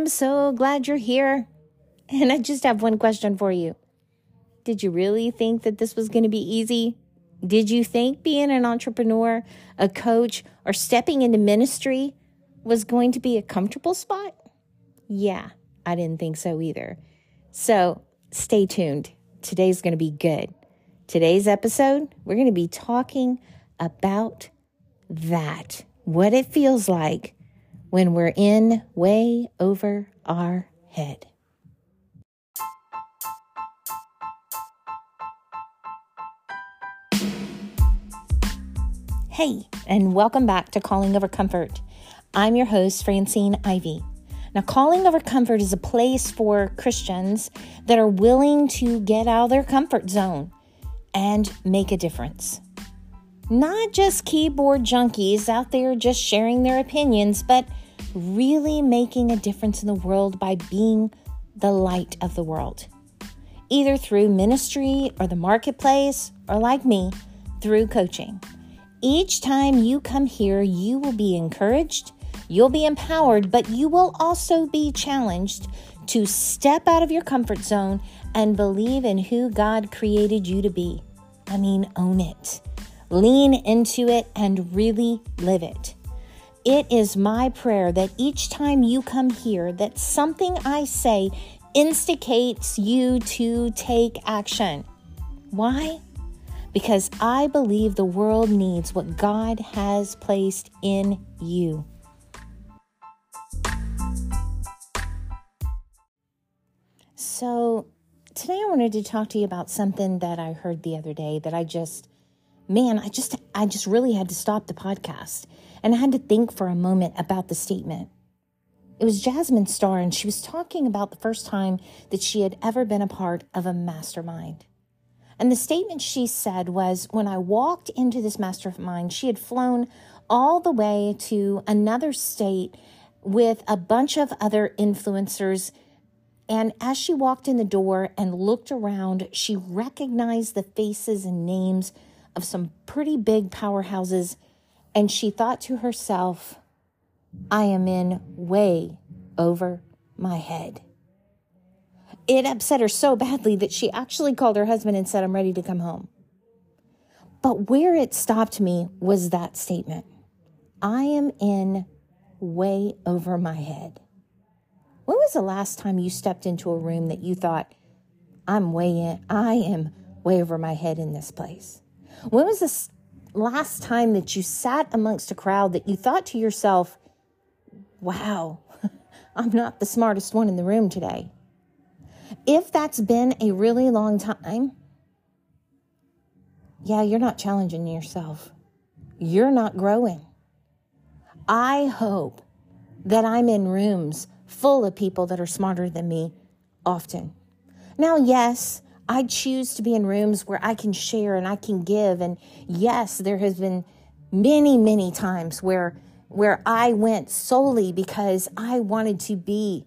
I'm so glad you're here. And I just have one question for you. Did you really think that this was going to be easy? Did you think being an entrepreneur, a coach, or stepping into ministry was going to be a comfortable spot? Yeah, I didn't think so either. So stay tuned. Today's going to be good. Today's episode, we're going to be talking about that what it feels like when we're in way over our head. Hey, and welcome back to Calling Over Comfort. I'm your host, Francine Ivy. Now, Calling Over Comfort is a place for Christians that are willing to get out of their comfort zone and make a difference. Not just keyboard junkies out there just sharing their opinions, but really making a difference in the world by being the light of the world, either through ministry or the marketplace, or like me, through coaching. Each time you come here, you will be encouraged, you'll be empowered, but you will also be challenged to step out of your comfort zone and believe in who God created you to be. I mean, own it. Lean into it and really live it. It is my prayer that each time you come here that something I say instigates you to take action. Why? because I believe the world needs what God has placed in you. So, today I wanted to talk to you about something that I heard the other day that I just man, I just I just really had to stop the podcast and I had to think for a moment about the statement. It was Jasmine Star and she was talking about the first time that she had ever been a part of a mastermind. And the statement she said was when I walked into this mastermind, she had flown all the way to another state with a bunch of other influencers. And as she walked in the door and looked around, she recognized the faces and names of some pretty big powerhouses. And she thought to herself, I am in way over my head it upset her so badly that she actually called her husband and said, I'm ready to come home. But where it stopped me was that statement I am in way over my head. When was the last time you stepped into a room that you thought, I'm way in, I am way over my head in this place? When was the last time that you sat amongst a crowd that you thought to yourself, wow, I'm not the smartest one in the room today? If that's been a really long time, yeah, you're not challenging yourself. You're not growing. I hope that I'm in rooms full of people that are smarter than me often. Now, yes, I choose to be in rooms where I can share and I can give. And yes, there has been many, many times where where I went solely because I wanted to be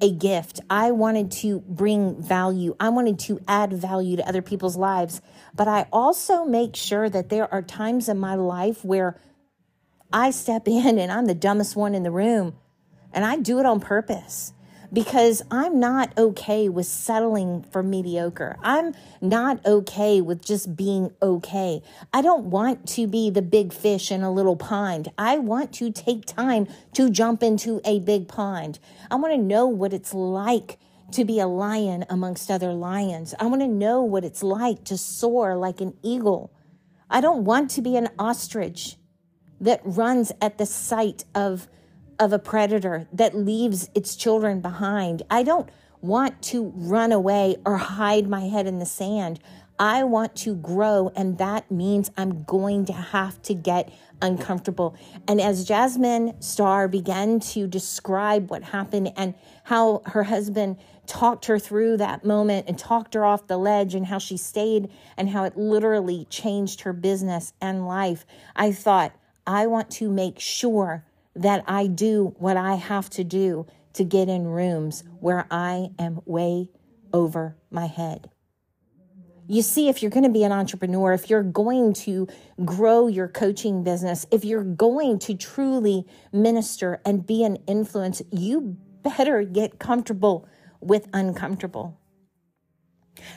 a gift. I wanted to bring value. I wanted to add value to other people's lives. But I also make sure that there are times in my life where I step in and I'm the dumbest one in the room. And I do it on purpose because I'm not okay with settling for mediocre. I'm not okay with just being okay. I don't want to be the big fish in a little pond. I want to take time to jump into a big pond. I want to know what it's like to be a lion amongst other lions. I want to know what it's like to soar like an eagle. I don't want to be an ostrich that runs at the sight of of a predator that leaves its children behind. I don't want to run away or hide my head in the sand. I want to grow, and that means I'm going to have to get uncomfortable. And as Jasmine Star began to describe what happened and how her husband talked her through that moment and talked her off the ledge and how she stayed and how it literally changed her business and life, I thought, I want to make sure that I do what I have to do to get in rooms where I am way over my head. You see, if you're going to be an entrepreneur, if you're going to grow your coaching business, if you're going to truly minister and be an influence, you better get comfortable with uncomfortable.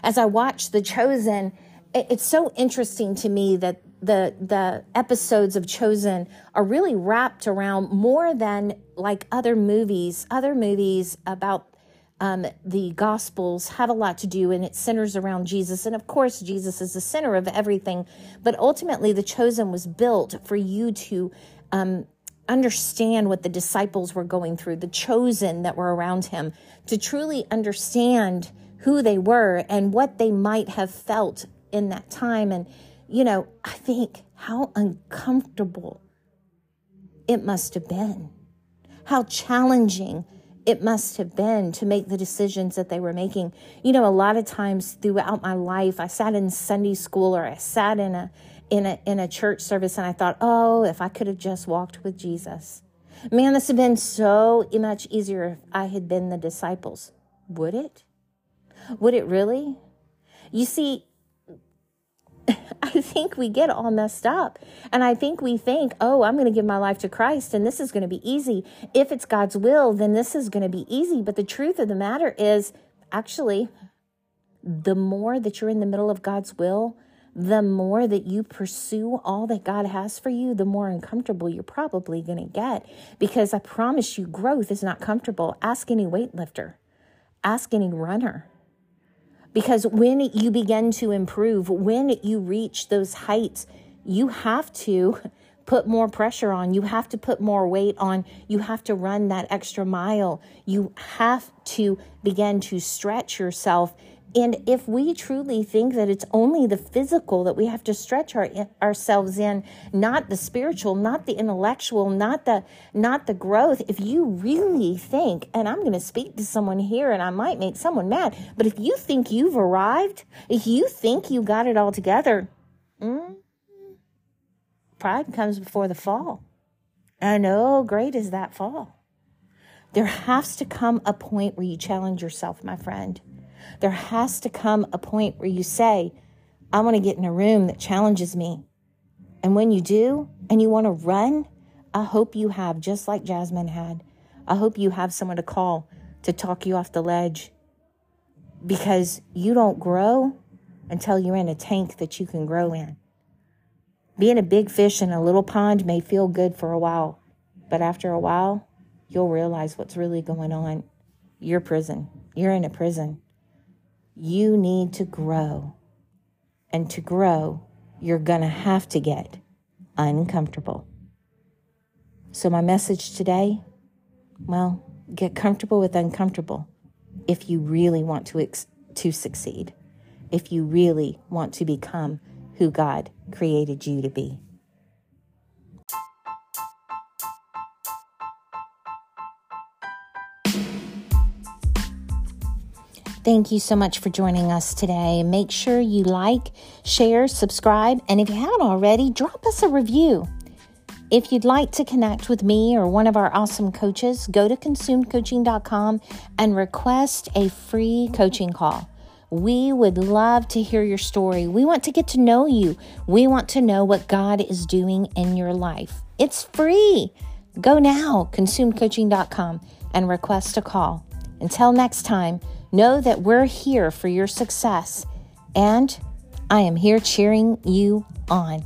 As I watch The Chosen, it's so interesting to me that the the episodes of Chosen are really wrapped around more than like other movies. Other movies about um, the Gospels have a lot to do, and it centers around Jesus. And of course, Jesus is the center of everything. But ultimately, The Chosen was built for you to um, understand what the disciples were going through, the chosen that were around him, to truly understand who they were and what they might have felt in that time. And, you know, I think how uncomfortable it must have been, how challenging it must have been to make the decisions that they were making. You know, a lot of times throughout my life, I sat in Sunday school or I sat in a in a in a church service and I thought, "Oh, if I could have just walked with Jesus." Man, this would have been so much easier if I had been the disciples. Would it? Would it really? You see, I think we get all messed up. And I think we think, oh, I'm going to give my life to Christ and this is going to be easy. If it's God's will, then this is going to be easy. But the truth of the matter is, actually, the more that you're in the middle of God's will, the more that you pursue all that God has for you, the more uncomfortable you're probably going to get. Because I promise you, growth is not comfortable. Ask any weightlifter, ask any runner because when you begin to improve, when you reach those heights, you have to put more pressure on. You have to put more weight on. You have to run that extra mile. You have to begin to stretch yourself and if we truly think that it's only the physical that we have to stretch our, ourselves in, not the spiritual, not the intellectual, not the not the growth, if you really think, and I'm going to speak to someone here and I might make someone mad, but if you think you've arrived, if you think you got it all together, mm, pride comes before the fall. And oh, great is that fall. There has to come a point where you challenge yourself, my friend. There has to come a point where you say, I want to get in a room that challenges me. And when you do, and you want to run, I hope you have, just like Jasmine had, I hope you have someone to call to talk you off the ledge because you don't grow until you're in a tank that you can grow in. Being a big fish in a little pond may feel good for a while, but after a while, you'll realize what's really going on. You're prison. You're in a prison. You need to grow. And to grow, you're going to have to get uncomfortable. So, my message today well, get comfortable with uncomfortable if you really want to, ex- to succeed, if you really want to become who God created you to be. Thank you so much for joining us today. Make sure you like, share, subscribe, and if you haven't already, drop us a review. If you'd like to connect with me or one of our awesome coaches, go to consumedcoaching.com and request a free coaching call. We would love to hear your story. We want to get to know you. We want to know what God is doing in your life. It's free. Go now, consumedcoaching.com, and request a call. Until next time, Know that we're here for your success, and I am here cheering you on.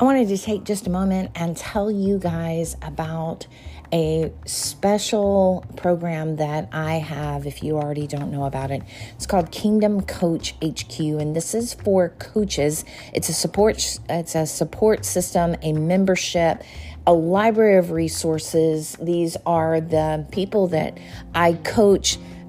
I wanted to take just a moment and tell you guys about a special program that I have if you already don't know about it. It's called Kingdom Coach HQ and this is for coaches. It's a support it's a support system, a membership, a library of resources. These are the people that I coach